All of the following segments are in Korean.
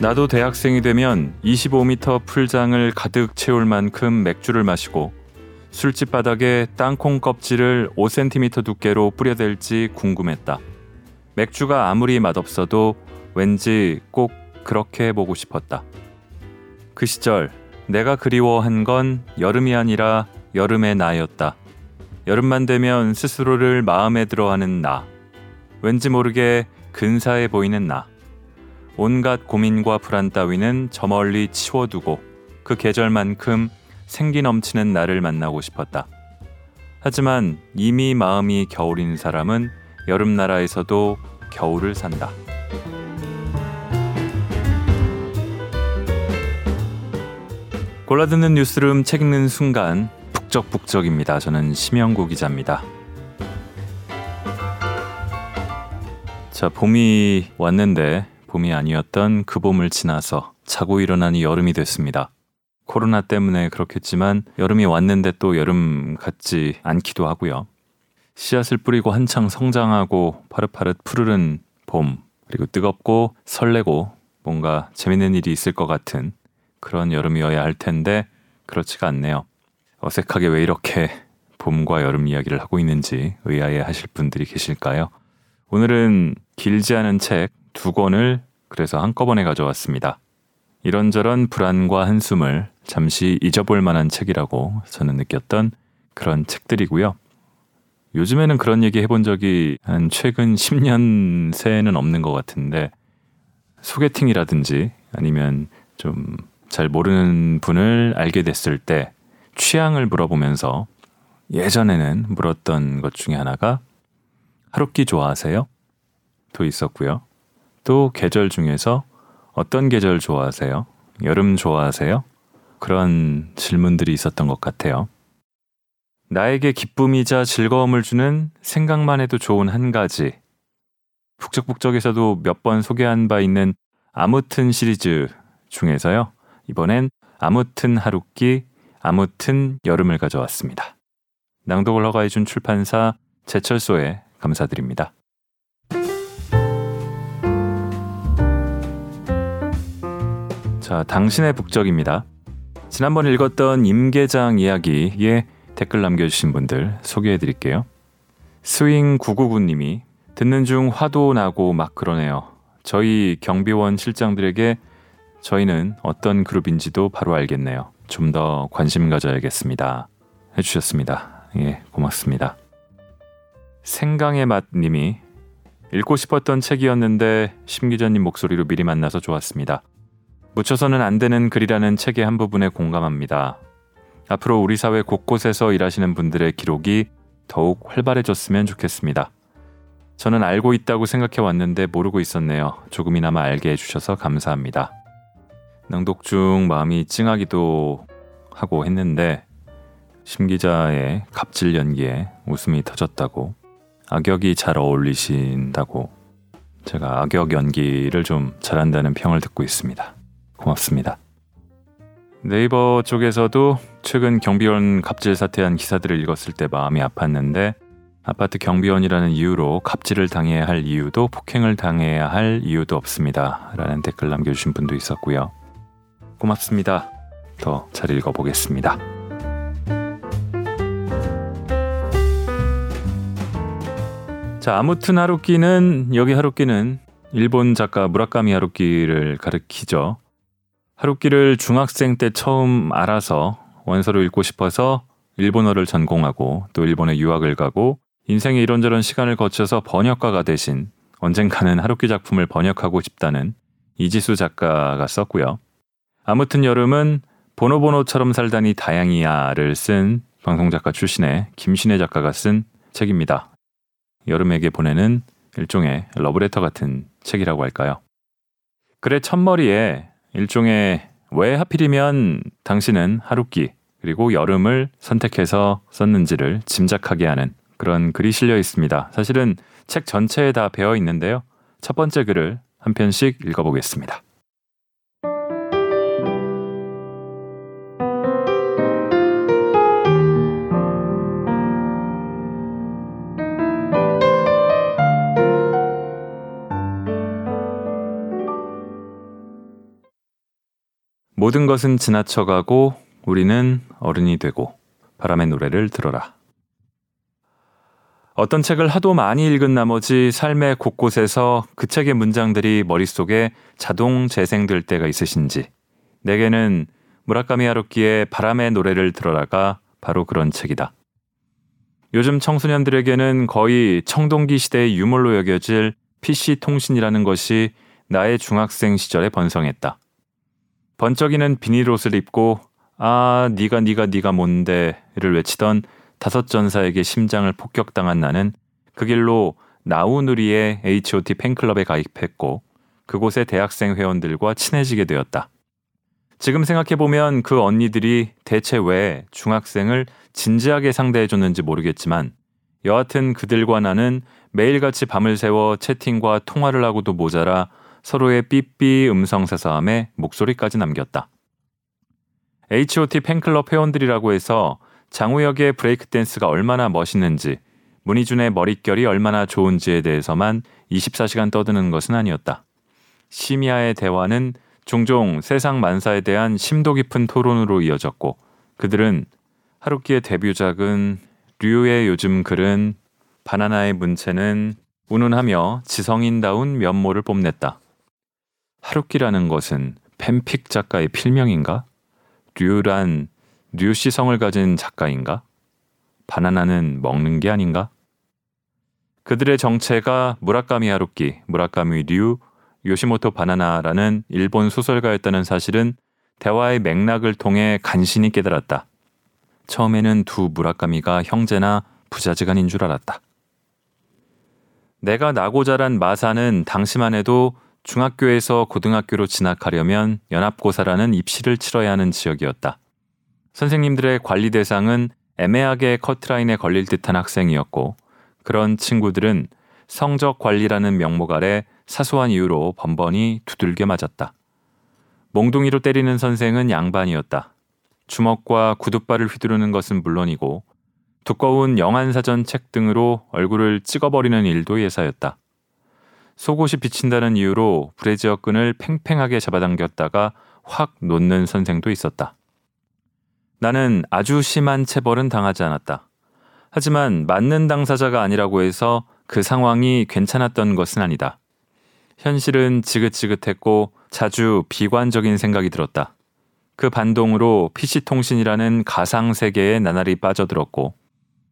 나도 대학생이 되면 25m 풀장을 가득 채울 만큼 맥주를 마시고 술집 바닥에 땅콩 껍질을 5cm 두께로 뿌려댈지 궁금했다. 맥주가 아무리 맛없어도 왠지 꼭 그렇게 보고 싶었다. 그 시절 내가 그리워한 건 여름이 아니라 여름의 나였다. 여름만 되면 스스로를 마음에 들어하는 나. 왠지 모르게 근사해 보이는 나. 온갖 고민과 불안 따위는 저 멀리 치워두고 그 계절만큼 생기 넘치는 나를 만나고 싶었다. 하지만 이미 마음이 겨울인 사람은 여름 나라에서도 겨울을 산다. 골라듣는 뉴스룸 책 읽는 순간 북적북적입니다. 저는 심영구 기자입니다. 자, 봄이 왔는데 봄이 아니었던 그 봄을 지나서 자고 일어나니 여름이 됐습니다. 코로나 때문에 그렇겠지만 여름이 왔는데 또 여름 같지 않기도 하고요. 씨앗을 뿌리고 한창 성장하고 파릇파릇 푸르른 봄, 그리고 뜨겁고 설레고 뭔가 재밌는 일이 있을 것 같은 그런 여름이어야 할 텐데 그렇지가 않네요. 어색하게 왜 이렇게 봄과 여름 이야기를 하고 있는지 의아해 하실 분들이 계실까요? 오늘은 길지 않은 책 두 권을 그래서 한꺼번에 가져왔습니다. 이런저런 불안과 한숨을 잠시 잊어볼 만한 책이라고 저는 느꼈던 그런 책들이고요. 요즘에는 그런 얘기 해본 적이 한 최근 10년 새는 없는 것 같은데 소개팅이라든지 아니면 좀 잘 모르는 분을 알게 됐을 때 취향을 물어보면서 예전에는 물었던 것 중에 하나가 하루끼 좋아하세요? 도 있었고요. 또 계절 중에서 어떤 계절 좋아하세요? 여름 좋아하세요? 그런 질문들이 있었던 것 같아요. 나에게 기쁨이자 즐거움을 주는 생각만 해도 좋은 한 가지. 북적북적에서도 몇 번 소개한 바 있는 아무튼 시리즈 중에서요. 이번엔 아무튼 하루끼, 아무튼 여름을 가져왔습니다. 낭독을 허가해준 출판사 제철소에 감사드립니다. 자, 당신의 북적입니다. 지난번 읽었던 임계장 이야기에 댓글 남겨주신 분들 소개해 드릴게요. 스윙999님이 듣는 중 화도 나고 막 그러네요. 저희 경비원 실장들에게 저희는 어떤 그룹인지도 바로 알겠네요. 좀 더 관심 가져야겠습니다. 해주셨습니다. 예, 고맙습니다. 생강의 맛님이 읽고 싶었던 책이었는데 심 기자님 목소리로 미리 만나서 좋았습니다. 묻혀서는 안 되는 글이라는 책의 한 부분에 공감합니다. 앞으로 우리 사회 곳곳에서 일하시는 분들의 기록이 더욱 활발해졌으면 좋겠습니다. 저는 알고 있다고 생각해 왔는데 모르고 있었네요. 조금이나마 알게 해주셔서 감사합니다. 낭독 중 마음이 찡하기도 하고 했는데 심 기자의 갑질 연기에 웃음이 터졌다고 악역이 잘 어울리신다고 제가 악역 연기를 좀 잘한다는 평을 듣고 있습니다. 고맙습니다. 네이버 쪽에서도 최근 경비원 갑질 사퇴한 기사들을 읽었을 때 마음이 아팠는데 아파트 경비원이라는 이유로 갑질을 당해야 할 이유도 폭행을 당해야 할 이유도 없습니다. 라는 댓글 남겨주신 분도 있었고요. 고맙습니다. 더 잘 읽어보겠습니다. 자, 아무튼 하루키는, 여기 하루키는 일본 작가 무라카미 하루키를 가르키죠. 하루키를 중학생 때 처음 알아서 원서를 읽고 싶어서 일본어를 전공하고 또 일본에 유학을 가고 인생의 이런저런 시간을 거쳐서 번역가가 대신 언젠가는 하루키 작품을 번역하고 싶다는 이지수 작가가 썼고요. 아무튼 여름은 보노보노처럼 살다니 다양이야를 쓴 방송작가 출신의 김신혜 작가가 쓴 책입니다. 여름에게 보내는 일종의 러브레터 같은 책이라고 할까요? 글의 첫머리에 일종의 왜 하필이면 당신은 하루끼 그리고 여름을 선택해서 썼는지를 짐작하게 하는 그런 글이 실려 있습니다. 사실은 책 전체에 다 배어 있는데요. 첫 번째 글을 한 편씩 읽어보겠습니다. 모든 것은 지나쳐가고 우리는 어른이 되고 바람의 노래를 들어라. 어떤 책을 하도 많이 읽은 나머지 삶의 곳곳에서 그 책의 문장들이 머릿속에 자동 재생될 때가 있으신지 내게는 무라카미 하루키의 바람의 노래를 들어라가 바로 그런 책이다. 요즘 청소년들에게는 거의 청동기 시대의 유물로 여겨질 PC 통신이라는 것이 나의 중학생 시절에 번성했다. 번쩍이는 비닐 옷을 입고 아 네가 네가 네가 뭔데를 외치던 다섯 전사에게 심장을 폭격당한 나는 그 길로 나우누리의 H.O.T 팬클럽에 가입했고 그곳의 대학생 회원들과 친해지게 되었다. 지금 생각해보면 그 언니들이 대체 왜 중학생을 진지하게 상대해줬는지 모르겠지만 여하튼 그들과 나는 매일같이 밤을 새워 채팅과 통화를 하고도 모자라 서로의 삐삐 음성사서함에 목소리까지 남겼다. H.O.T 팬클럽 회원들이라고 해서 장우혁의 브레이크 댄스가 얼마나 멋있는지, 문희준의 머릿결이 얼마나 좋은지에 대해서만 24시간 떠드는 것은 아니었다. 심야의 대화는 종종 세상 만사에 대한 심도 깊은 토론으로 이어졌고, 그들은 하루키의 데뷔작은 류의 요즘 글은 바나나의 문체는 운운하며 지성인다운 면모를 뽐냈다. 하루키라는 것은 팬픽 작가의 필명인가? 류란 류시성을 가진 작가인가? 바나나는 먹는 게 아닌가? 그들의 정체가 무라카미 하루키, 무라카미 류, 요시모토 바나나라는 일본 소설가였다는 사실은 대화의 맥락을 통해 간신히 깨달았다. 처음에는 두 무라카미가 형제나 부자지간인 줄 알았다. 내가 나고 자란 마사는 당시만 해도 중학교에서 고등학교로 진학하려면 연합고사라는 입시를 치러야 하는 지역이었다. 선생님들의 관리 대상은 애매하게 커트라인에 걸릴 듯한 학생이었고 그런 친구들은 성적 관리라는 명목 아래 사소한 이유로 번번이 두들겨 맞았다. 몽둥이로 때리는 선생은 양반이었다. 주먹과 구둣발을 휘두르는 것은 물론이고 두꺼운 영안사전 책 등으로 얼굴을 찍어버리는 일도 예사였다. 속옷이 비친다는 이유로 브래지어 끈을 팽팽하게 잡아당겼다가 확 놓는 선생도 있었다. 나는 아주 심한 체벌은 당하지 않았다. 하지만 맞는 당사자가 아니라고 해서 그 상황이 괜찮았던 것은 아니다. 현실은 지긋지긋했고 자주 비관적인 생각이 들었다. 그 반동으로 PC통신이라는 가상 세계에 나날이 빠져들었고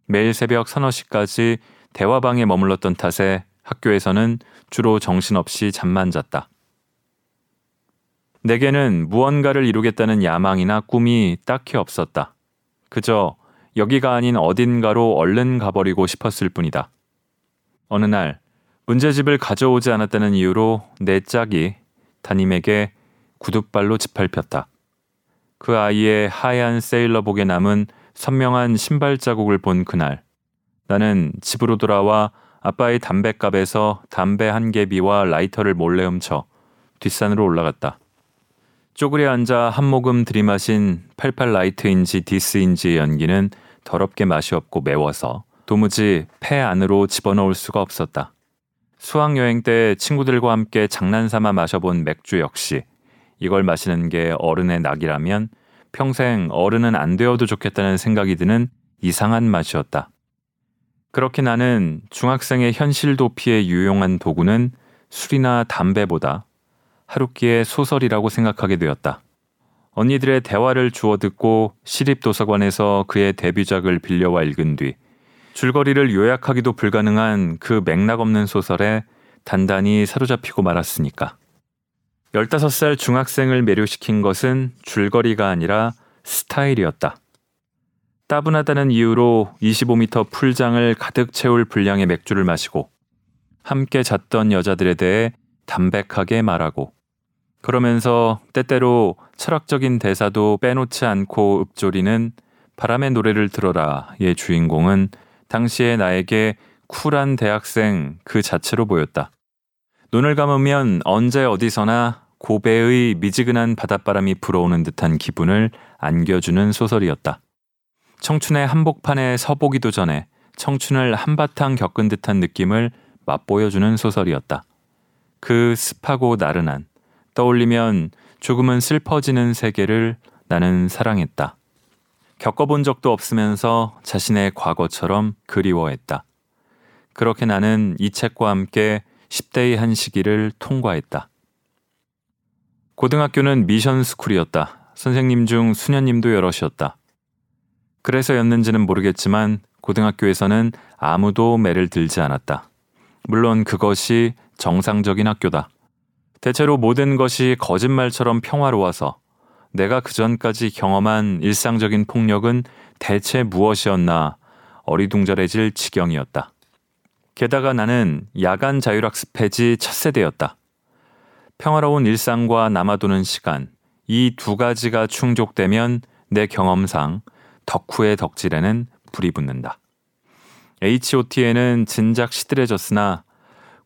매일 새벽 서너 시까지 대화방에 머물렀던 탓에 학교에서는 주로 정신없이 잠만 잤다. 내게는 무언가를 이루겠다는 야망이나 꿈이 딱히 없었다. 그저 여기가 아닌 어딘가로 얼른 가버리고 싶었을 뿐이다. 어느 날 문제집을 가져오지 않았다는 이유로 내 짝이 담임에게 구둣발로 짓밟혔다. 그 아이의 하얀 세일러복에 남은 선명한 신발 자국을 본 그날 나는 집으로 돌아와 아빠의 담뱃갑에서 담배 한 개비와 라이터를 몰래 훔쳐 뒷산으로 올라갔다. 쪼그려 앉아 한 모금 들이마신 88 라이트인지 디스인지의 연기는 더럽게 맛이 없고 매워서 도무지 폐 안으로 집어넣을 수가 없었다. 수학여행 때 친구들과 함께 장난삼아 마셔본 맥주 역시 이걸 마시는 게 어른의 낙이라면 평생 어른은 안 되어도 좋겠다는 생각이 드는 이상한 맛이었다. 그렇게 나는 중학생의 현실 도피에 유용한 도구는 술이나 담배보다 하루키의 소설이라고 생각하게 되었다. 언니들의 대화를 주워 듣고 시립 도서관에서 그의 데뷔작을 빌려와 읽은 뒤 줄거리를 요약하기도 불가능한 그 맥락 없는 소설에 단단히 사로잡히고 말았으니까. 15살 중학생을 매료시킨 것은 줄거리가 아니라 스타일이었다. 따분하다는 이유로 25m 풀장을 가득 채울 분량의 맥주를 마시고 함께 잤던 여자들에 대해 담백하게 말하고 그러면서 때때로 철학적인 대사도 빼놓지 않고 읊조리는 바람의 노래를 들어라의 주인공은 당시의 나에게 쿨한 대학생 그 자체로 보였다. 눈을 감으면 언제 어디서나 고배의 미지근한 바닷바람이 불어오는 듯한 기분을 안겨주는 소설이었다. 청춘의 한복판에 서보기도 전에 청춘을 한바탕 겪은 듯한 느낌을 맛보여주는 소설이었다. 그 습하고 나른한 떠올리면 조금은 슬퍼지는 세계를 나는 사랑했다. 겪어본 적도 없으면서 자신의 과거처럼 그리워했다. 그렇게 나는 이 책과 함께 10대의 한 시기를 통과했다. 고등학교는 미션 스쿨이었다. 선생님 중 수녀님도 여럿이었다. 그래서였는지는 모르겠지만 고등학교에서는 아무도 매를 들지 않았다. 물론 그것이 정상적인 학교다. 대체로 모든 것이 거짓말처럼 평화로워서 내가 그전까지 경험한 일상적인 폭력은 대체 무엇이었나 어리둥절해질 지경이었다. 게다가 나는 야간 자율학습 폐지 첫 세대였다. 평화로운 일상과 남아도는 시간, 이 두 가지가 충족되면 내 경험상 덕후의 덕질에는 불이 붙는다. H.O.T에는 진작 시들해졌으나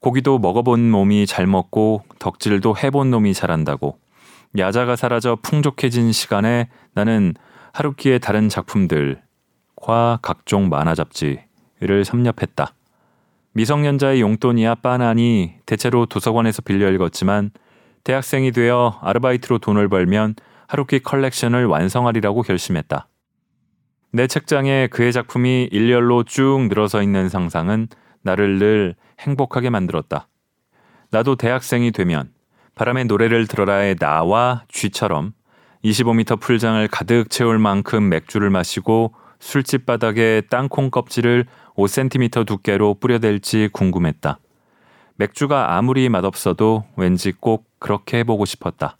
고기도 먹어본 놈이 잘 먹고 덕질도 해본 놈이 잘한다고 야자가 사라져 풍족해진 시간에 나는 하루키의 다른 작품들과 각종 만화 잡지를 섭렵했다. 미성년자의 용돈이야 빠나니 대체로 도서관에서 빌려 읽었지만 대학생이 되어 아르바이트로 돈을 벌면 하루키 컬렉션을 완성하리라고 결심했다. 내 책장에 그의 작품이 일렬로 쭉 늘어서 있는 상상은 나를 늘 행복하게 만들었다. 나도 대학생이 되면 바람의 노래를 들어라의 나와 쥐처럼 25m 풀장을 가득 채울 만큼 맥주를 마시고 술집 바닥에 땅콩 껍질을 5cm 두께로 뿌려댈지 궁금했다. 맥주가 아무리 맛없어도 왠지 꼭 그렇게 해보고 싶었다.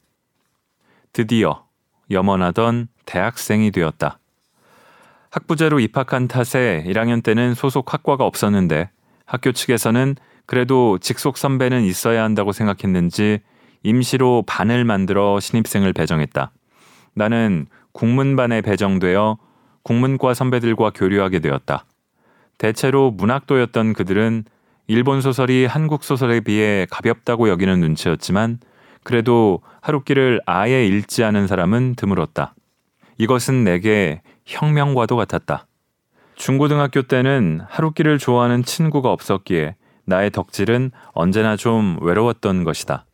드디어 염원하던 대학생이 되었다. 학부제로 입학한 탓에 1학년 때는 소속 학과가 없었는데 학교 측에서는 그래도 직속 선배는 있어야 한다고 생각했는지 임시로 반을 만들어 신입생을 배정했다. 나는 국문반에 배정되어 국문과 선배들과 교류하게 되었다. 대체로 문학도였던 그들은 일본 소설이 한국 소설에 비해 가볍다고 여기는 눈치였지만 그래도 하루키를 아예 읽지 않은 사람은 드물었다. 이것은 내게 혁명과도 같았다. 중고등학교 때는 하루키를 좋아하는 친구가 없었기에 나의 덕질은 언제나 좀 외로웠던 것이다.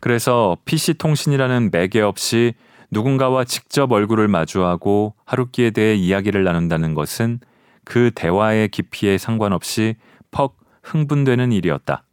그래서 PC통신이라는 매개 없이 누군가와 직접 얼굴을 마주하고 하루키에 대해 이야기를 나눈다는 것은 그 대화의 깊이에 상관없이 퍽 흥분되는 일이었다.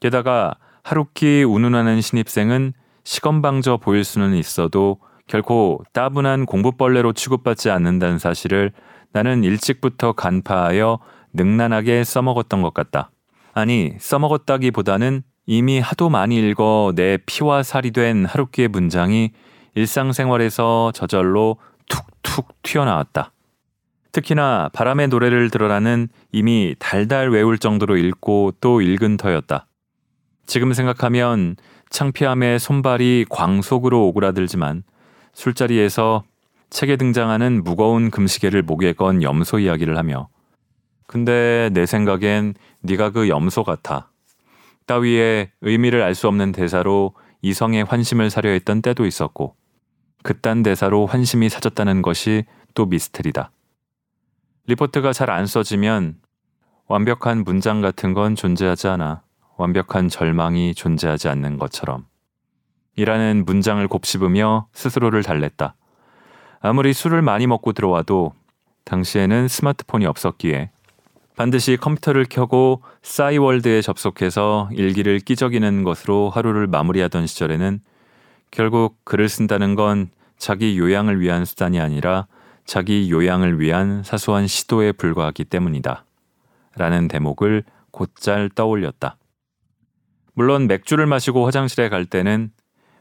게다가 하루키 운운하는 신입생은 시건방져 보일 수는 있어도 결코 따분한 공부벌레로 취급받지 않는다는 사실을 나는 일찍부터 간파하여 능란하게 써먹었던 것 같다. 아니, 써먹었다기보다는 이미 하도 많이 읽어 내 피와 살이 된 하루키의 문장이 일상생활에서 저절로 툭툭 튀어나왔다. 특히나 바람의 노래를 들어라는 이미 달달 외울 정도로 읽고 또 읽은 터였다. 지금 생각하면 창피함에 손발이 광속으로 오그라들지만 술자리에서 책에 등장하는 무거운 금시계를 목에 건 염소 이야기를 하며 근데 내 생각엔 네가 그 염소 같아. 따위의 의미를 알 수 없는 대사로 이성의 환심을 사려 했던 때도 있었고 그딴 대사로 환심이 사졌다는 것이 또 미스테리다. 리포트가 잘 안 써지면 완벽한 문장 같은 건 존재하지 않아 완벽한 절망이 존재하지 않는 것처럼 이라는 문장을 곱씹으며 스스로를 달랬다. 아무리 술을 많이 먹고 들어와도 당시에는 스마트폰이 없었기에 반드시 컴퓨터를 켜고 싸이월드에 접속해서 일기를 끼적이는 것으로 하루를 마무리하던 시절에는 결국 글을 쓴다는 건 자기 요양을 위한 수단이 아니라 자기 요양을 위한 사소한 시도에 불과하기 때문이다. 라는 대목을 곧잘 떠올렸다. 물론 맥주를 마시고 화장실에 갈 때는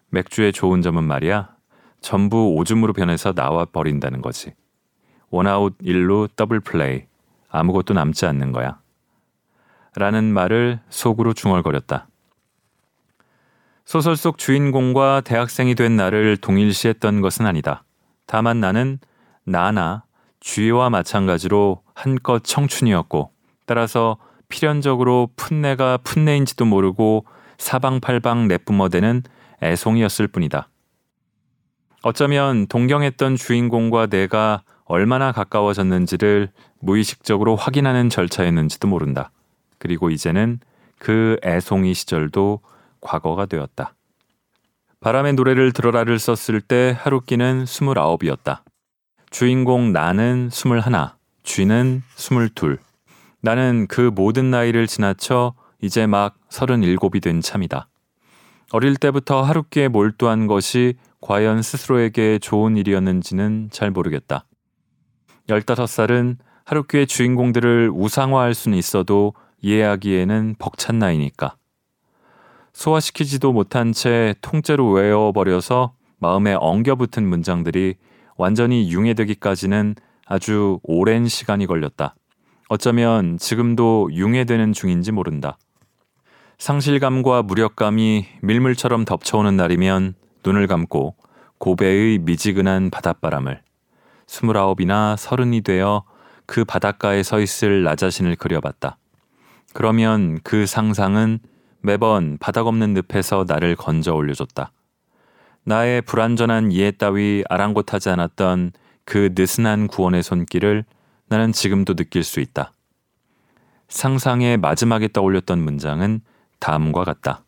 맥주의 좋은 점은 말이야. 전부 오줌으로 변해서 나와 버린다는 거지. 원아웃 1루 더블 플레이. 아무것도 남지 않는 거야. 라는 말을 속으로 중얼거렸다. 소설 속 주인공과 대학생이 된 나를 동일시했던 것은 아니다. 다만 나는 나나 주위와 마찬가지로 한껏 청춘이었고 따라서 필연적으로 풋내가 풋내인지도 모르고 사방팔방 내뿜어대는 애송이였을 뿐이다. 어쩌면 동경했던 주인공과 내가 얼마나 가까워졌는지를 무의식적으로 확인하는 절차였는지도 모른다. 그리고 이제는 그 애송이 시절도 과거가 되었다. 바람의 노래를 들어라를 썼을 때 하루키는 29이었다. 주인공 나는 21, 쥐는 22. 나는 그 모든 나이를 지나쳐 이제 막 37이 된 참이다. 어릴 때부터 하루키에 몰두한 것이 과연 스스로에게 좋은 일이었는지는 잘 모르겠다. 15살은 하루키의 주인공들을 우상화할 수는 있어도 이해하기에는 벅찬 나이니까. 소화시키지도 못한 채 통째로 외워버려서 마음에 엉겨붙은 문장들이 완전히 융해되기까지는 아주 오랜 시간이 걸렸다. 어쩌면 지금도 융해되는 중인지 모른다. 상실감과 무력감이 밀물처럼 덮쳐오는 날이면 눈을 감고 고배의 미지근한 바닷바람을 스물아홉이나 서른이 되어 그 바닷가에 서 있을 나 자신을 그려봤다. 그러면 그 상상은 매번 바닥 없는 늪에서 나를 건져 올려줬다. 나의 불완전한 이해 따위 아랑곳하지 않았던 그 느슨한 구원의 손길을 나는 지금도 느낄 수 있다. 상상의 마지막에 떠올렸던 문장은 다음과 같다.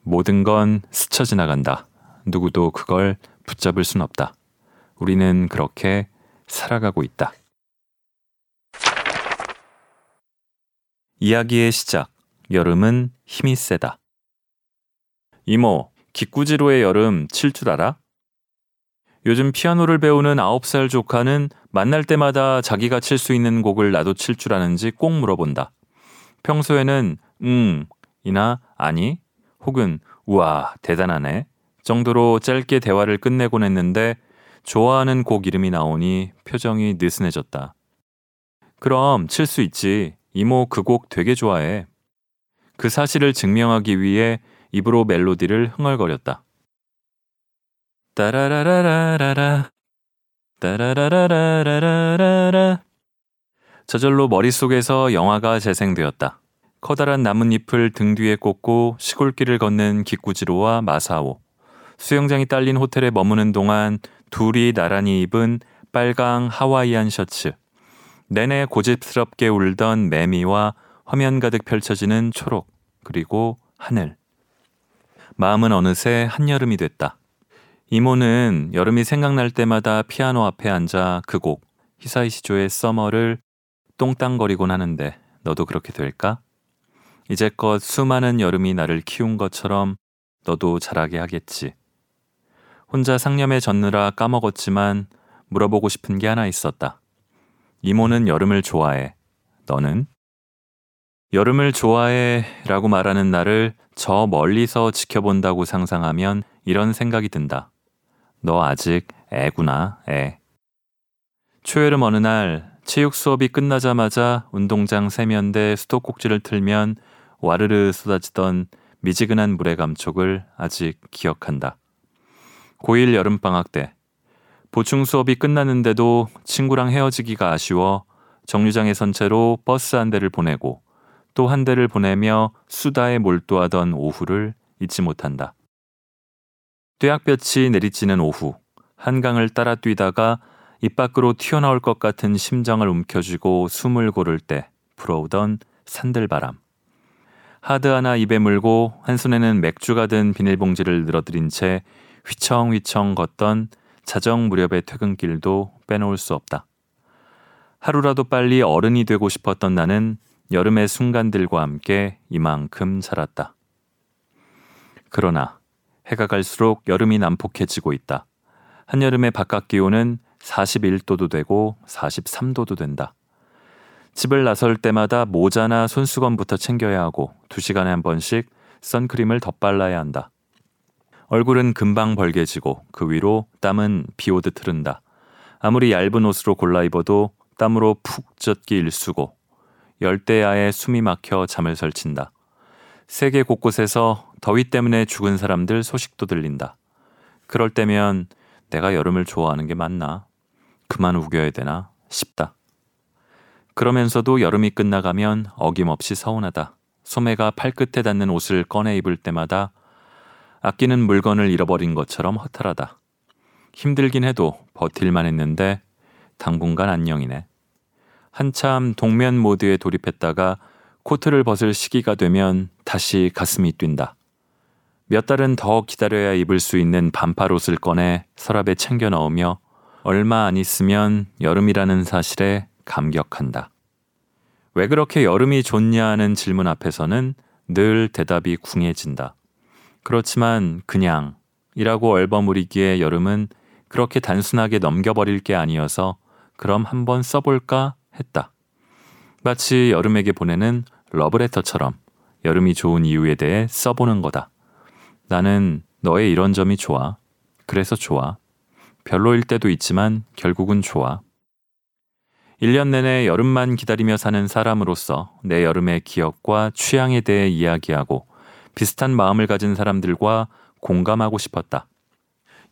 모든 건 스쳐 지나간다. 누구도 그걸 붙잡을 순 없다. 우리는 그렇게 살아가고 있다. 이야기의 시작. 여름은 힘이 세다. 이모, 기꾸지로의 여름 칠 줄 알아? 요즘 피아노를 배우는 9살 조카는 만날 때마다 자기가 칠 수 있는 곡을 나도 칠 줄 아는지 꼭 물어본다. 평소에는 응, 이나 아니, 혹은 우와, 대단하네 정도로 짧게 대화를 끝내곤 했는데 좋아하는 곡 이름이 나오니 표정이 느슨해졌다. 그럼 칠 수 있지. 이모 그 곡 되게 좋아해. 그 사실을 증명하기 위해 입으로 멜로디를 흥얼거렸다. 따라라라라라라 따라라라라라라라 저절로 머릿속에서 영화가 재생되었다. 커다란 나뭇잎을 등 뒤에 꽂고 시골길을 걷는 기꾸지로와 마사오. 수영장이 딸린 호텔에 머무는 동안 둘이 나란히 입은 빨강 하와이안 셔츠. 내내 고집스럽게 울던 매미와 화면 가득 펼쳐지는 초록, 그리고 하늘. 마음은 어느새 한여름이 됐다. 이모는 여름이 생각날 때마다 피아노 앞에 앉아 그 곡, 히사이 시조의 서머를 똥땅거리곤 하는데 너도 그렇게 될까? 이제껏 수많은 여름이 나를 키운 것처럼 너도 자라게 하겠지. 혼자 상념에 젖느라 까먹었지만 물어보고 싶은 게 하나 있었다. 이모는 여름을 좋아해. 너는? 여름을 좋아해 라고 말하는 나를 저 멀리서 지켜본다고 상상하면 이런 생각이 든다. 너 아직 애구나, 애. 초여름 어느 날 체육 수업이 끝나자마자 운동장 세면대 수도꼭지를 틀면 와르르 쏟아지던 미지근한 물의 감촉을 아직 기억한다. 고1 여름방학 때 보충 수업이 끝났는데도 친구랑 헤어지기가 아쉬워 정류장에 선 채로 버스 한 대를 보내고 또 한 대를 보내며 수다에 몰두하던 오후를 잊지 못한다. 뙤약볕이 내리치는 오후 한강을 따라 뛰다가 입 밖으로 튀어나올 것 같은 심장을 움켜쥐고 숨을 고를 때 불어오던 산들바람. 하드 하나 입에 물고 한 손에는 맥주가 든 비닐봉지를 늘어뜨린 채 휘청휘청 걷던 자정 무렵의 퇴근길도 빼놓을 수 없다. 하루라도 빨리 어른이 되고 싶었던 나는 여름의 순간들과 함께 이만큼 자랐다. 그러나 해가 갈수록 여름이 난폭해지고 있다. 한여름의 바깥 기온은 41도도 되고 43도도 된다. 집을 나설 때마다 모자나 손수건부터 챙겨야 하고 2시간에 한 번씩 선크림을 덧발라야 한다. 얼굴은 금방 벌개지고 그 위로 땀은 비 오듯 흐른다. 아무리 얇은 옷으로 골라 입어도 땀으로 푹 젖기 일쑤고 열대야에 숨이 막혀 잠을 설친다. 세계 곳곳에서 더위 때문에 죽은 사람들 소식도 들린다. 그럴 때면 내가 여름을 좋아하는 게 맞나? 그만 우겨야 되나? 싶다. 그러면서도 여름이 끝나가면 어김없이 서운하다. 소매가 팔끝에 닿는 옷을 꺼내 입을 때마다 아끼는 물건을 잃어버린 것처럼 허탈하다. 힘들긴 해도 버틸만 했는데 당분간 안녕이네. 한참 동면 모드에 돌입했다가 코트를 벗을 시기가 되면 다시 가슴이 뛴다. 몇 달은 더 기다려야 입을 수 있는 반팔 옷을 꺼내 서랍에 챙겨 넣으며 얼마 안 있으면 여름이라는 사실에 감격한다. 왜 그렇게 여름이 좋냐는 질문 앞에서는 늘 대답이 궁해진다. 그렇지만 그냥 이라고 얼버무리기에 여름은 그렇게 단순하게 넘겨버릴 게 아니어서 그럼 한번 써볼까 했다. 마치 여름에게 보내는 러브레터처럼 여름이 좋은 이유에 대해 써보는 거다. 나는 너의 이런 점이 좋아. 그래서 좋아. 별로일 때도 있지만 결국은 좋아. 1년 내내 여름만 기다리며 사는 사람으로서 내 여름의 기억과 취향에 대해 이야기하고 비슷한 마음을 가진 사람들과 공감하고 싶었다.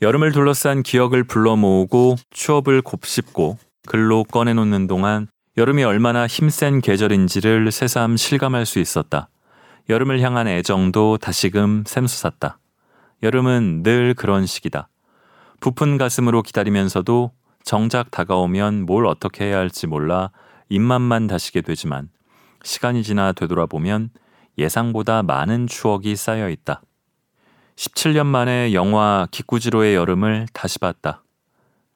여름을 둘러싼 기억을 불러 모으고 추억을 곱씹고 글로 꺼내놓는 동안 여름이 얼마나 힘센 계절인지를 새삼 실감할 수 있었다. 여름을 향한 애정도 다시금 샘솟았다. 여름은 늘 그런 시기다. 부푼 가슴으로 기다리면서도 정작 다가오면 뭘 어떻게 해야 할지 몰라 입맛만 다시게 되지만 시간이 지나 되돌아보면 예상보다 많은 추억이 쌓여 있다. 17년 만에 영화 기꾸지로의 여름을 다시 봤다.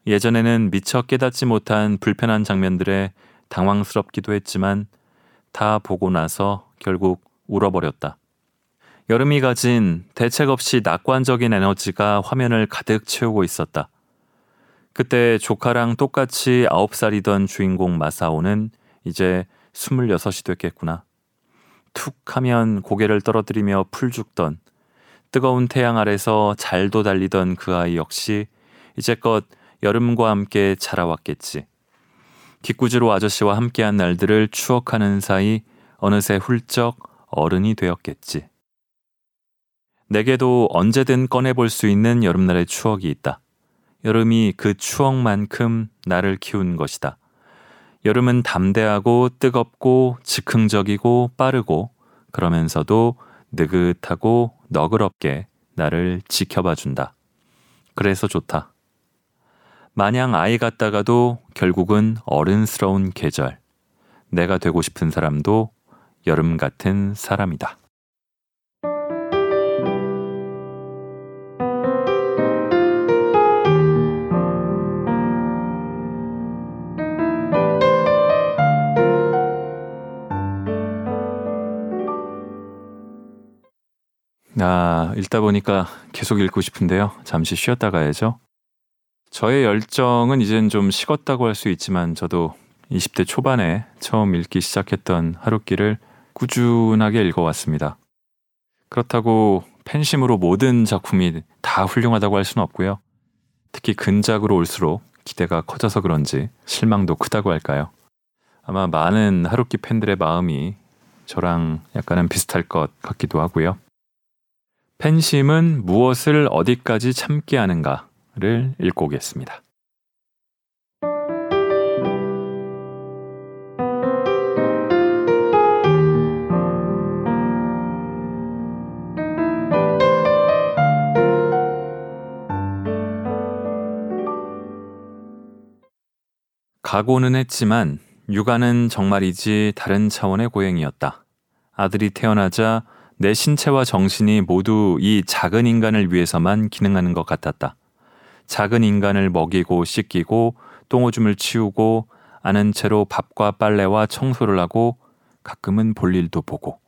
예전에는 미처 깨닫지 못한 불편한 장면들에 당황스럽기도 했지만 다 보고 나서 결국 울어버렸다. 여름이 가진 대책 없이 낙관적인 에너지가 화면을 가득 채우고 있었다. 그때 조카랑 똑같이 9살이던 주인공 마사오는 이제 26이 됐겠구나. 툭 하면 고개를 떨어뜨리며 풀 죽던 뜨거운 태양 아래서 잘도 달리던 그 아이 역시 이제껏 여름과 함께 자라왔겠지. 기꾸지로 아저씨와 함께한 날들을 추억하는 사이 어느새 훌쩍 어른이 되었겠지. 내게도 언제든 꺼내볼 수 있는 여름날의 추억이 있다. 여름이 그 추억만큼 나를 키운 것이다. 여름은 담대하고 뜨겁고 즉흥적이고 빠르고 그러면서도 느긋하고 너그럽게 나를 지켜봐 준다. 그래서 좋다. 마냥 아이 같다가도 결국은 어른스러운 계절. 내가 되고 싶은 사람도 여름 같은 사람이다. 아, 읽다 보니까 계속 읽고 싶은데요. 잠시 쉬었다 가야죠. 저의 열정은 이젠 좀 식었다고 할 수 있지만 저도 20대 초반에 처음 읽기 시작했던 하루길을 꾸준하게 읽어왔습니다. 그렇다고 팬심으로 모든 작품이 다 훌륭하다고 할 수는 없고요. 특히 근작으로 올수록 기대가 커져서 그런지 실망도 크다고 할까요? 아마 많은 하루키 팬들의 마음이 저랑 약간은 비슷할 것 같기도 하고요. 팬심은 무엇을 어디까지 참게 하는가를 읽고 오겠습니다. 각오는 했지만 육아는 정말이지 다른 차원의 고행이었다. 아들이 태어나자 내 신체와 정신이 모두 이 작은 인간을 위해서만 기능하는 것 같았다. 작은 인간을 먹이고 씻기고 똥오줌을 치우고 아는 채로 밥과 빨래와 청소를 하고 가끔은 볼일도 보고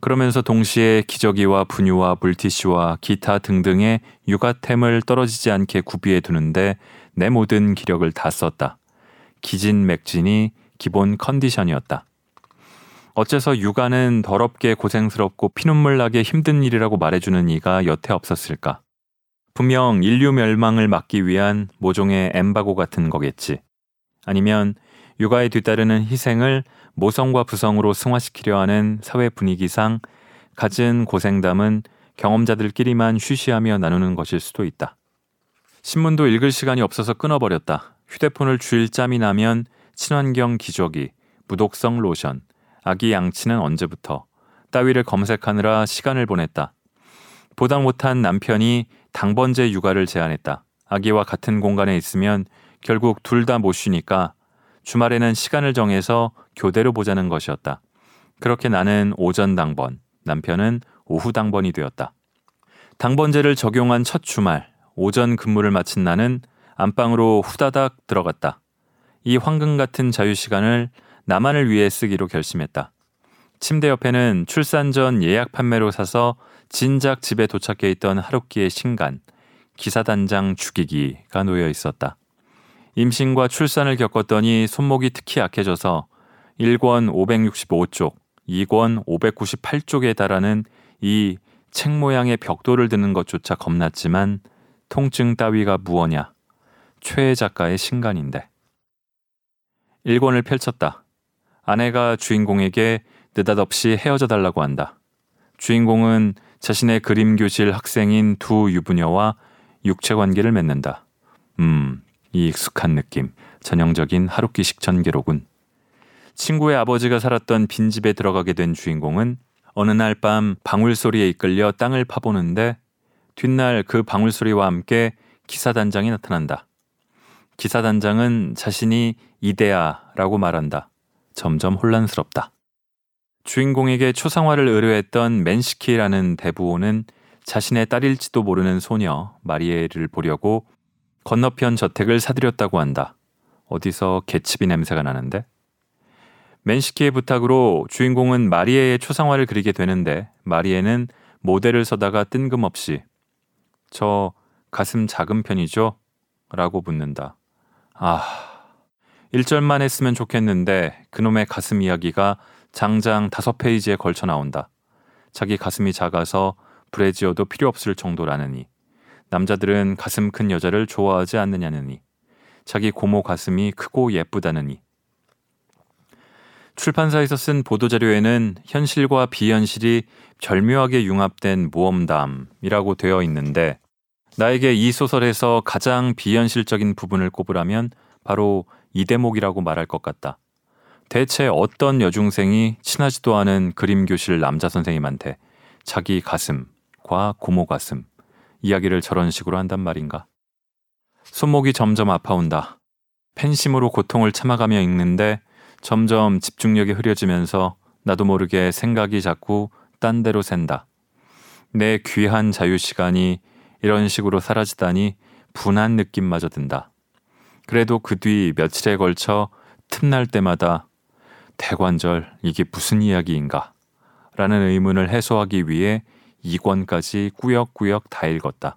그러면서 동시에 기저귀와 분유와 물티슈와 기타 등등의 육아템을 떨어지지 않게 구비해 두는데 내 모든 기력을 다 썼다. 기진맥진이 기본 컨디션이었다. 어째서 육아는 더럽게 고생스럽고 피눈물 나게 힘든 일이라고 말해주는 이가 여태 없었을까? 분명 인류 멸망을 막기 위한 모종의 엠바고 같은 거겠지. 아니면 육아에 뒤따르는 희생을 모성과 부성으로 승화시키려 하는 사회 분위기상 갖은 고생담은 경험자들끼리만 쉬쉬하며 나누는 것일 수도 있다. 신문도 읽을 시간이 없어서 끊어버렸다. 휴대폰을 주일 짬이 나면 친환경 기저귀, 무독성 로션, 아기 양치는 언제부터 따위를 검색하느라 시간을 보냈다. 보다 못한 남편이 당번제 육아를 제안했다. 아기와 같은 공간에 있으면 결국 둘 다 못 쉬니까 주말에는 시간을 정해서 교대로 보자는 것이었다. 그렇게 나는 오전 당번, 남편은 오후 당번이 되었다. 당번제를 적용한 첫 주말 오전 근무를 마친 나는 안방으로 후다닥 들어갔다. 이 황금 같은 자유 시간을 나만을 위해 쓰기로 결심했다. 침대 옆에는 출산 전 예약 판매로 사서 진작 집에 도착해 있던 하루키의 신간, 기사단장 죽이기가 놓여 있었다. 임신과 출산을 겪었더니 손목이 특히 약해져서 1권 565쪽, 2권 598쪽에 달하는 이 책 모양의 벽돌을 드는 것조차 겁났지만 통증 따위가 무엇냐. 최애 작가의 신간인데. 1권을 펼쳤다. 아내가 주인공에게 느닷없이 헤어져 달라고 한다. 주인공은 자신의 그림 교실 학생인 두 유부녀와 육체 관계를 맺는다. 음, 이 익숙한 느낌. 전형적인 하루키 식전 기록은 친구의 아버지가 살았던 빈집에 들어가게 된 주인공은 어느 날 밤 방울 소리에 이끌려 땅을 파보는데 뒷날 그 방울 소리와 함께 기사단장이 나타난다. 기사단장은 자신이 이데아라고 말한다. 점점 혼란스럽다. 주인공에게 초상화를 의뢰했던 맨시키라는 대부호는 자신의 딸일지도 모르는 소녀 마리에를 보려고 건너편 저택을 사들였다고 한다. 어디서 개츠비 냄새가 나는데? 맨시키의 부탁으로 주인공은 마리에의 초상화를 그리게 되는데 마리에는 모델을 서다가 뜬금없이 저 가슴 작은 편이죠? 라고 묻는다. 아, 1절만 했으면 좋겠는데 그놈의 가슴 이야기가 장장 다섯 페이지에 걸쳐 나온다. 자기 가슴이 작아서 브래지어도 필요 없을 정도라느니. 남자들은 가슴 큰 여자를 좋아하지 않느냐느니. 자기 고모 가슴이 크고 예쁘다느니. 출판사에서 쓴 보도자료에는 현실과 비현실이 절묘하게 융합된 모험담이라고 되어 있는데 나에게 이 소설에서 가장 비현실적인 부분을 꼽으라면 바로 이 대목이라고 말할 것 같다. 대체 어떤 여중생이 친하지도 않은 그림 교실 남자 선생님한테 자기 가슴과 고모 가슴 이야기를 저런 식으로 한단 말인가? 손목이 점점 아파온다. 팬심으로 고통을 참아가며 읽는데 점점 집중력이 흐려지면서 나도 모르게 생각이 자꾸 딴 데로 샌다. 내 귀한 자유 시간이 이런 식으로 사라지다니 분한 느낌마저 든다. 그래도 그 뒤 며칠에 걸쳐 틈날 때마다 대관절 이게 무슨 이야기인가? 라는 의문을 해소하기 위해 2권까지 꾸역꾸역 다 읽었다.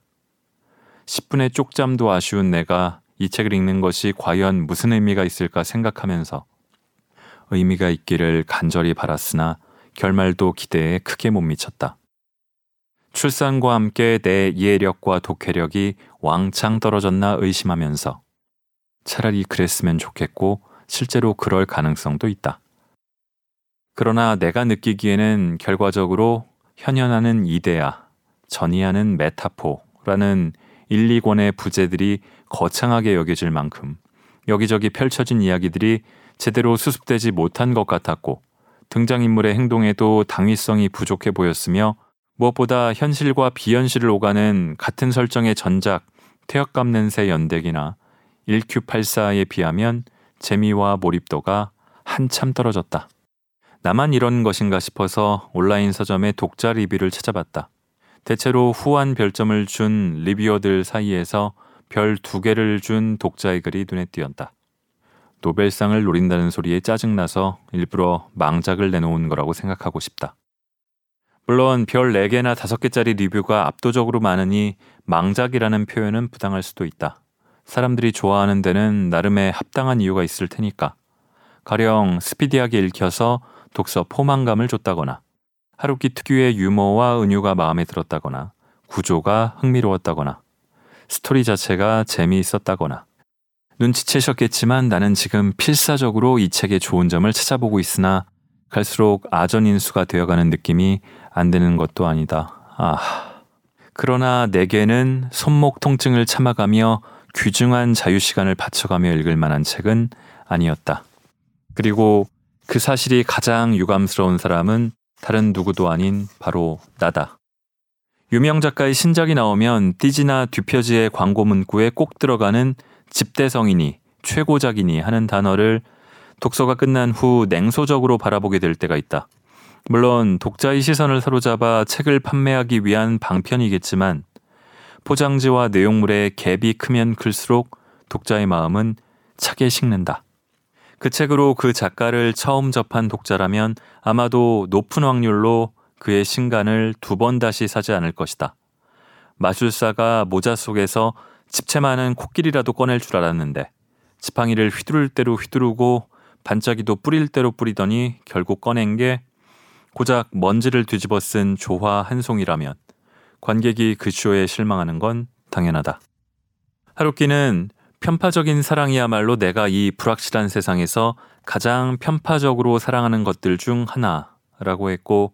10분의 쪽잠도 아쉬운 내가 이 책을 읽는 것이 과연 무슨 의미가 있을까 생각하면서 의미가 있기를 간절히 바랐으나 결말도 기대에 크게 못 미쳤다. 출산과 함께 내 이해력과 독해력이 왕창 떨어졌나 의심하면서 차라리 그랬으면 좋겠고 실제로 그럴 가능성도 있다. 그러나 내가 느끼기에는 결과적으로 현현하는 이데아, 전이하는 메타포라는 1, 2권의 부제들이 거창하게 여겨질 만큼 여기저기 펼쳐진 이야기들이 제대로 수습되지 못한 것 같았고 등장인물의 행동에도 당위성이 부족해 보였으며 무엇보다 현실과 비현실을 오가는 같은 설정의 전작 태엽 감는 새 연대기나 1Q84에 비하면 재미와 몰입도가 한참 떨어졌다. 나만 이런 것인가 싶어서 온라인 서점의 독자 리뷰를 찾아봤다. 대체로 후한 별점을 준 리뷰어들 사이에서 별 두 개를 준 독자의 글이 눈에 띄었다. 노벨상을 노린다는 소리에 짜증나서 일부러 망작을 내놓은 거라고 생각하고 싶다. 물론 별 4개나 5개짜리 리뷰가 압도적으로 많으니 망작이라는 표현은 부당할 수도 있다. 사람들이 좋아하는 데는 나름의 합당한 이유가 있을 테니까. 가령 스피디하게 읽혀서 독서 포만감을 줬다거나 하루키 특유의 유머와 은유가 마음에 들었다거나 구조가 흥미로웠다거나 스토리 자체가 재미있었다거나 눈치채셨겠지만 나는 지금 필사적으로 이 책의 좋은 점을 찾아보고 있으나 갈수록 아전인수가 되어가는 느낌이 안 되는 것도 아니다. 아. 그러나 내게는 손목 통증을 참아가며 귀중한 자유 시간을 바쳐가며 읽을 만한 책은 아니었다. 그리고 그 사실이 가장 유감스러운 사람은 다른 누구도 아닌 바로 나다. 유명 작가의 신작이 나오면 띠지나 듀표지의 광고 문구에 꼭 들어가는 집대성이니 최고작이니 하는 단어를 독서가 끝난 후 냉소적으로 바라보게 될 때가 있다. 물론 독자의 시선을 사로잡아 책을 판매하기 위한 방편이겠지만 포장지와 내용물의 갭이 크면 클수록 독자의 마음은 차게 식는다. 그 책으로 그 작가를 처음 접한 독자라면 아마도 높은 확률로 그의 신간을 두 번 다시 사지 않을 것이다. 마술사가 모자 속에서 집채 많은 코끼리라도 꺼낼 줄 알았는데 지팡이를 휘두를 대로 휘두르고 반짝이도 뿌릴 대로 뿌리더니 결국 꺼낸 게 고작 먼지를 뒤집어 쓴 조화 한 송이라면 관객이 그 쇼에 실망하는 건 당연하다. 하루키는 편파적인 사랑이야말로 내가 이 불확실한 세상에서 가장 편파적으로 사랑하는 것들 중 하나라고 했고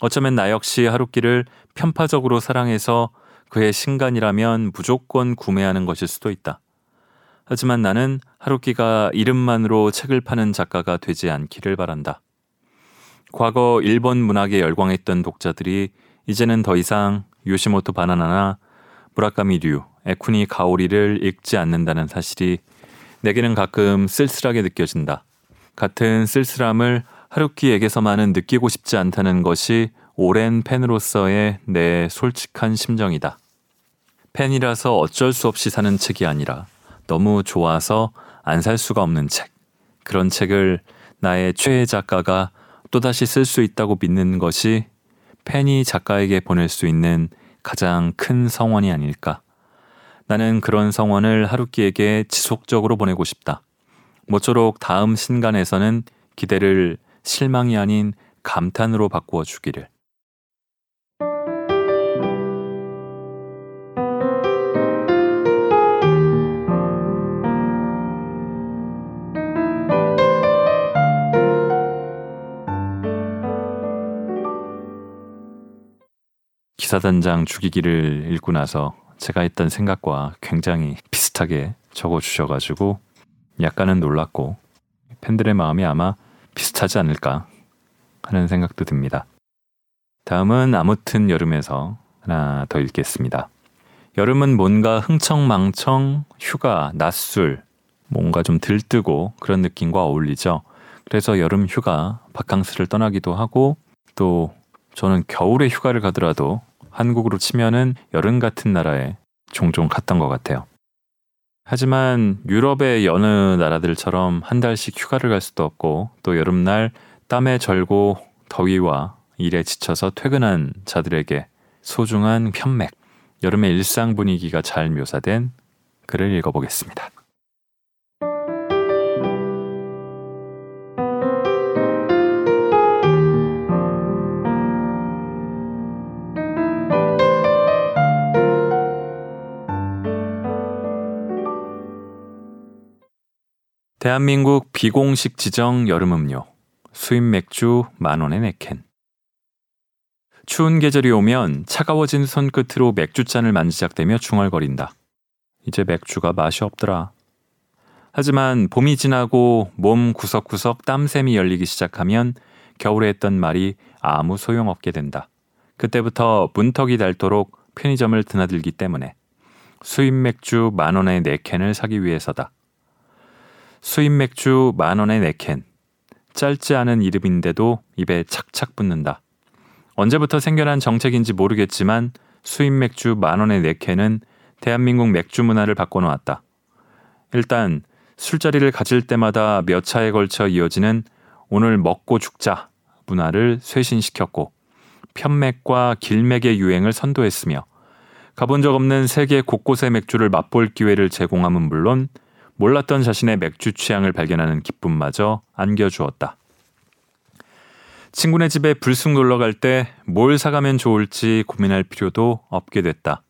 어쩌면 나 역시 하루키를 편파적으로 사랑해서 그의 신간이라면 무조건 구매하는 것일 수도 있다. 하지만 나는 하루키가 이름만으로 책을 파는 작가가 되지 않기를 바란다. 과거 일본 문학에 열광했던 독자들이 이제는 더 이상 요시모토 바나나나 무라카미 류, 에쿠니 가오리를 읽지 않는다는 사실이 내게는 가끔 쓸쓸하게 느껴진다. 같은 쓸쓸함을 하루키에게서만은 느끼고 싶지 않다는 것이 오랜 팬으로서의 내 솔직한 심정이다. 팬이라서 어쩔 수 없이 사는 책이 아니라 너무 좋아서 안 살 수가 없는 책. 그런 책을 나의 최애 작가가 또다시 쓸 수 있다고 믿는 것이 팬이 작가에게 보낼 수 있는 가장 큰 성원이 아닐까. 나는 그런 성원을 하루키에게 지속적으로 보내고 싶다. 모쪼록 다음 신간에서는 기대를 실망이 아닌 감탄으로 바꾸어 주기를. 기사단장 죽이기를 읽고 나서 제가 했던 생각과 굉장히 비슷하게 적어 주셔가지고 약간은 놀랐고 팬들의 마음이 아마 비슷하지 않을까 하는 생각도 듭니다. 다음은 아무튼 여름에서 하나 더 읽겠습니다. 여름은 뭔가 흥청망청, 휴가, 낮술, 뭔가 좀 들뜨고 그런 느낌과 어울리죠. 그래서 여름 휴가, 바캉스를 떠나기도 하고 또 저는 겨울에 휴가를 가더라도 한국으로 치면은 여름 같은 나라에 종종 갔던 것 같아요. 하지만 유럽의 여느 나라들처럼 한 달씩 휴가를 갈 수도 없고 또 여름날 땀에 절고 더위와 일에 지쳐서 퇴근한 자들에게 소중한 편맥, 여름의 일상 분위기가 잘 묘사된 글을 읽어보겠습니다. 대한민국 비공식 지정 여름 음료 수입 맥주 만원의 네캔 추운 계절이 오면 차가워진 손끝으로 맥주잔을 만지작대며 중얼거린다. 이제 맥주가 맛이 없더라. 하지만 봄이 지나고 몸 구석구석 땀샘이 열리기 시작하면 겨울에 했던 말이 아무 소용없게 된다. 그때부터 문턱이 닳도록 편의점을 드나들기 때문에 수입 맥주 만 원의 네 캔을 사기 위해서다. 수입 맥주 만 원에 네 캔. 짧지 않은 이름인데도 입에 착착 붙는다. 언제부터 생겨난 정책인지 모르겠지만 수입 맥주 만 원에 네 캔은 대한민국 맥주 문화를 바꿔놓았다. 일단 술자리를 가질 때마다 몇 차에 걸쳐 이어지는 오늘 먹고 죽자 문화를 쇄신시켰고 편맥과 길맥의 유행을 선도했으며 가본 적 없는 세계 곳곳의 맥주를 맛볼 기회를 제공함은 물론 몰랐던 자신의 맥주 취향을 발견하는 기쁨마저 안겨주었다. 친구네 집에 불쑥 놀러 갈 때 뭘 사가면 좋을지 고민할 필요도 없게 됐다.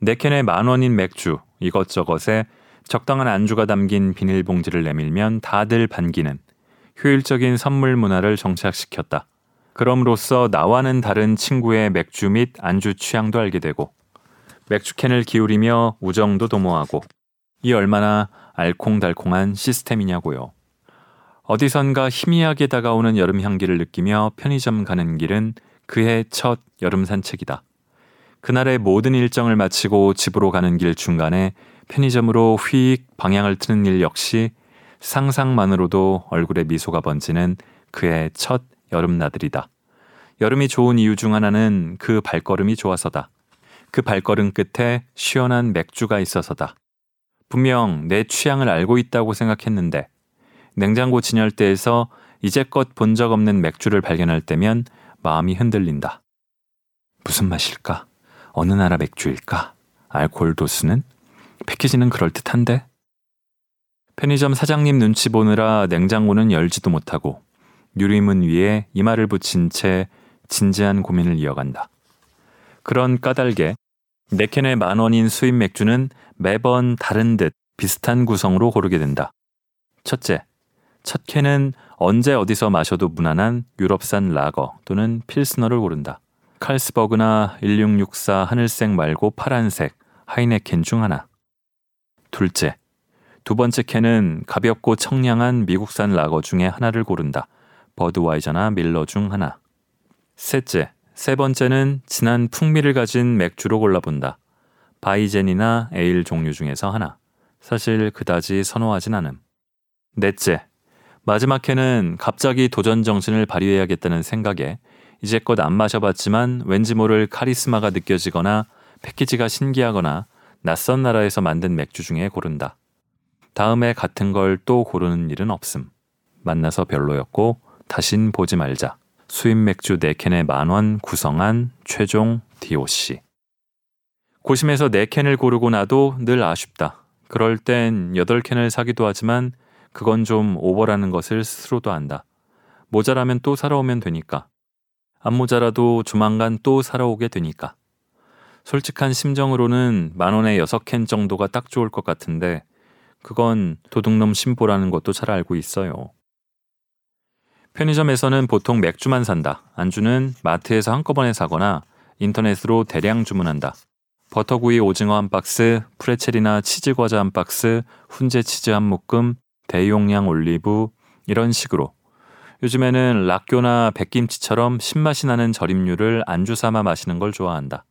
네 캔에 만 원인 맥주 이것저것에 적당한 안주가 담긴 비닐봉지를 내밀면 다들 반기는 효율적인 선물 문화를 정착시켰다. 그럼으로써 나와는 다른 친구의 맥주 및 안주 취향도 알게 되고 맥주캔을 기울이며 우정도 도모하고 이 얼마나 알콩달콩한 시스템이냐고요. 어디선가 희미하게 다가오는 여름 향기를 느끼며 편의점 가는 길은 그해 첫 여름 산책이다. 그날의 모든 일정을 마치고 집으로 가는 길 중간에 편의점으로 휙 방향을 트는 일 역시 상상만으로도 얼굴에 미소가 번지는 그의 첫 여름 나들이다. 여름이 좋은 이유 중 하나는 그 발걸음이 좋아서다. 그 발걸음 끝에 시원한 맥주가 있어서다. 분명 내 취향을 알고 있다고 생각했는데 냉장고 진열대에서 이제껏 본 적 없는 맥주를 발견할 때면 마음이 흔들린다. 무슨 맛일까? 어느 나라 맥주일까? 알코올 도수는? 패키지는 그럴듯한데? 편의점 사장님 눈치 보느라 냉장고는 열지도 못하고 유리문 위에 이마를 붙인 채 진지한 고민을 이어간다. 그런 까닭에 네 캔에 만 원인 수입 맥주는 매번 다른 듯 비슷한 구성으로 고르게 된다. 첫째, 첫 캔은 언제 어디서 마셔도 무난한 유럽산 라거 또는 필스너를 고른다. 칼스버그나 1664 하늘색 말고 파란색 하이네켄 중 하나. 둘째, 두 번째 캔은 가볍고 청량한 미국산 라거 중에 하나를 고른다. 버드와이저나 밀러 중 하나. 셋째, 세 번째는 진한 풍미를 가진 맥주로 골라본다. 바이젠이나 에일 종류 중에서 하나. 사실 그다지 선호하진 않음. 넷째, 마지막 해는 갑자기 도전 정신을 발휘해야겠다는 생각에 이제껏 안 마셔봤지만 왠지 모를 카리스마가 느껴지거나 패키지가 신기하거나 낯선 나라에서 만든 맥주 중에 고른다. 다음에 같은 걸 또 고르는 일은 없음. 만나서 별로였고 다신 보지 말자. 수입 맥주 4캔에 만원 구성한 최종 DOC. 고심해서 4캔을 고르고 나도 늘 아쉽다. 그럴 땐 8캔을 사기도 하지만 그건 좀 오버라는 것을 스스로도 안다. 모자라면 또 사러 오면 되니까. 안 모자라도 조만간 또 사러 오게 되니까. 솔직한 심정으로는 만 원에 6캔 정도가 딱 좋을 것 같은데 그건 도둑놈 심보라는 것도 잘 알고 있어요. 편의점에서는 보통 맥주만 산다. 안주는 마트에서 한꺼번에 사거나 인터넷으로 대량 주문한다. 버터구이 오징어 한 박스, 프레첼이나 치즈 과자 한 박스, 훈제 치즈 한 묶음, 대용량 올리브 이런 식으로 요즘에는 락교나 백김치처럼 신맛이 나는 절임류를 안주 삼아 마시는 걸 좋아한다.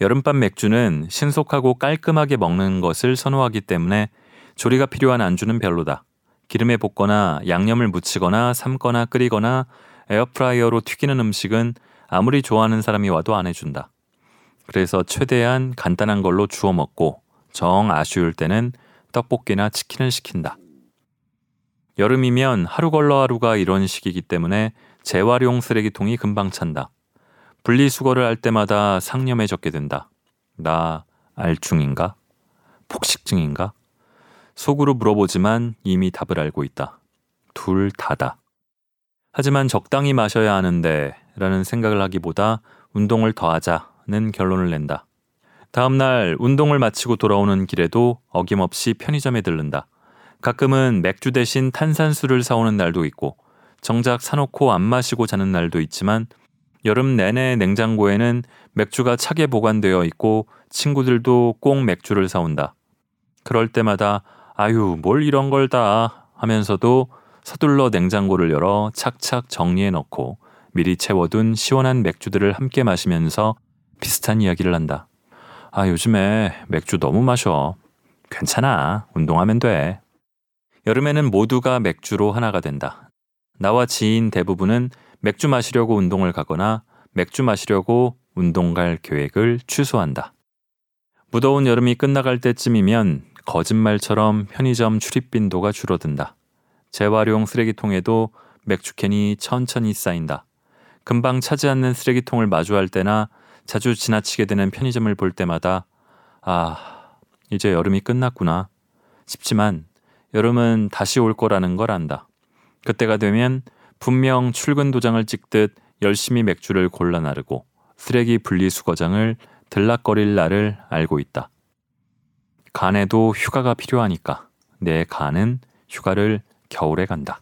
여름밤 맥주는 신속하고 깔끔하게 먹는 것을 선호하기 때문에 조리가 필요한 안주는 별로다. 기름에 볶거나 양념을 묻히거나 삶거나 끓이거나 에어프라이어로 튀기는 음식은 아무리 좋아하는 사람이 와도 안 해준다. 그래서 최대한 간단한 걸로 주워 먹고 정 아쉬울 때는 떡볶이나 치킨을 시킨다. 여름이면 하루 걸러 하루가 이런 식이기 때문에 재활용 쓰레기통이 금방 찬다. 분리수거를 할 때마다 상념해졌게 된다. 나 알중인가? 폭식증인가? 속으로 물어보지만 이미 답을 알고 있다. 둘 다다. 하지만 적당히 마셔야 하는데 라는 생각을 하기보다 운동을 더 하자는 결론을 낸다. 다음날 운동을 마치고 돌아오는 길에도 어김없이 편의점에 들른다. 가끔은 맥주 대신 탄산수를 사오는 날도 있고 정작 사놓고 안 마시고 자는 날도 있지만 여름 내내 냉장고에는 맥주가 차게 보관되어 있고 친구들도 꼭 맥주를 사온다. 그럴 때마다 아유, 뭘 이런 걸 다 하면서도 서둘러 냉장고를 열어 착착 정리해 넣고 미리 채워둔 시원한 맥주들을 함께 마시면서 비슷한 이야기를 한다. 아, 요즘에 맥주 너무 마셔. 괜찮아. 운동하면 돼. 여름에는 모두가 맥주로 하나가 된다. 나와 지인 대부분은 맥주 마시려고 운동을 가거나 맥주 마시려고 운동 갈 계획을 취소한다. 무더운 여름이 끝나갈 때쯤이면 거짓말처럼 편의점 출입 빈도가 줄어든다. 재활용 쓰레기통에도 맥주캔이 천천히 쌓인다. 금방 차지 않는 쓰레기통을 마주할 때나 자주 지나치게 되는 편의점을 볼 때마다 아, 이제 여름이 끝났구나 싶지만 여름은 다시 올 거라는 걸 안다. 그때가 되면 분명 출근 도장을 찍듯 열심히 맥주를 골라 나르고 쓰레기 분리수거장을 들락거릴 날을 알고 있다. 간에도 휴가가 필요하니까 내 간은 휴가를 겨울에 간다.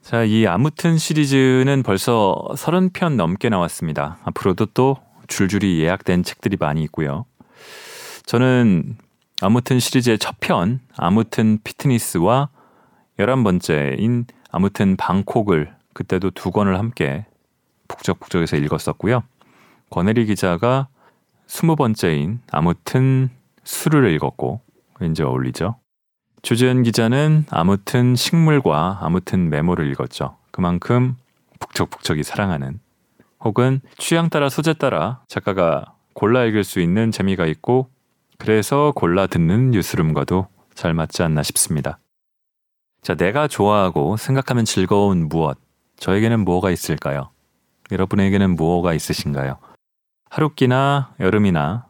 자, 이 아무튼 시리즈는 벌써 30편 넘게 나왔습니다. 앞으로도 또 줄줄이 예약된 책들이 많이 있고요. 저는 아무튼 시리즈의 첫 편, 아무튼 피트니스와 열한 번째인 아무튼 방콕을 그때도 두 권을 함께 북적북적에서 읽었었고요. 권혜리 기자가 스무 번째인 아무튼 술을 읽었고 왠지 어울리죠. 조재현 기자는 아무튼 식물과 아무튼 메모를 읽었죠. 그만큼 북적북적이 사랑하는 혹은 취향 따라 소재 따라 작가가 골라 읽을 수 있는 재미가 있고 그래서 골라 듣는 뉴스룸과도 잘 맞지 않나 싶습니다. 자, 내가 좋아하고 생각하면 즐거운 무엇. 저에게는 뭐가 있을까요? 여러분에게는 뭐가 있으신가요? 하루끼나 여름이나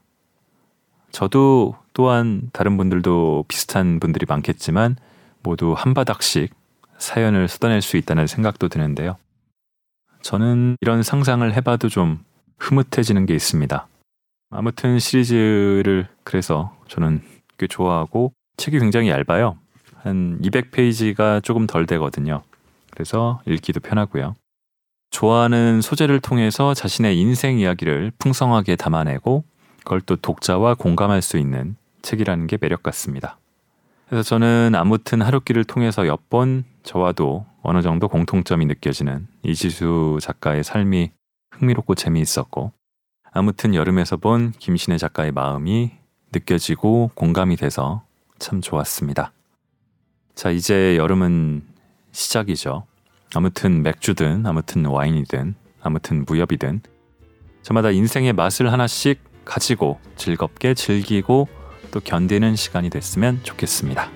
저도 또한 다른 분들도 비슷한 분들이 많겠지만 모두 한 바닥씩 사연을 쏟아낼 수 있다는 생각도 드는데요. 저는 이런 상상을 해봐도 좀 흐뭇해지는 게 있습니다. 아무튼 시리즈를 그래서 저는 꽤 좋아하고 책이 굉장히 얇아요. 한 200페이지가 조금 덜 되거든요. 그래서 읽기도 편하고요. 좋아하는 소재를 통해서 자신의 인생 이야기를 풍성하게 담아내고 그걸 또 독자와 공감할 수 있는 책이라는 게 매력 같습니다. 그래서 저는 아무튼 하루길을 통해서 몇 번 저와도 어느 정도 공통점이 느껴지는 이지수 작가의 삶이 흥미롭고 재미있었고 아무튼 여름에서 본 김신혜 작가의 마음이 느껴지고 공감이 돼서 참 좋았습니다. 자, 이제 여름은 시작이죠. 아무튼 맥주든 아무튼 와인이든 아무튼 무협이든 저마다 인생의 맛을 하나씩 가지고 즐겁게 즐기고 또 견디는 시간이 됐으면 좋겠습니다.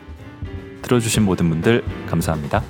들어주신 모든 분들 감사합니다.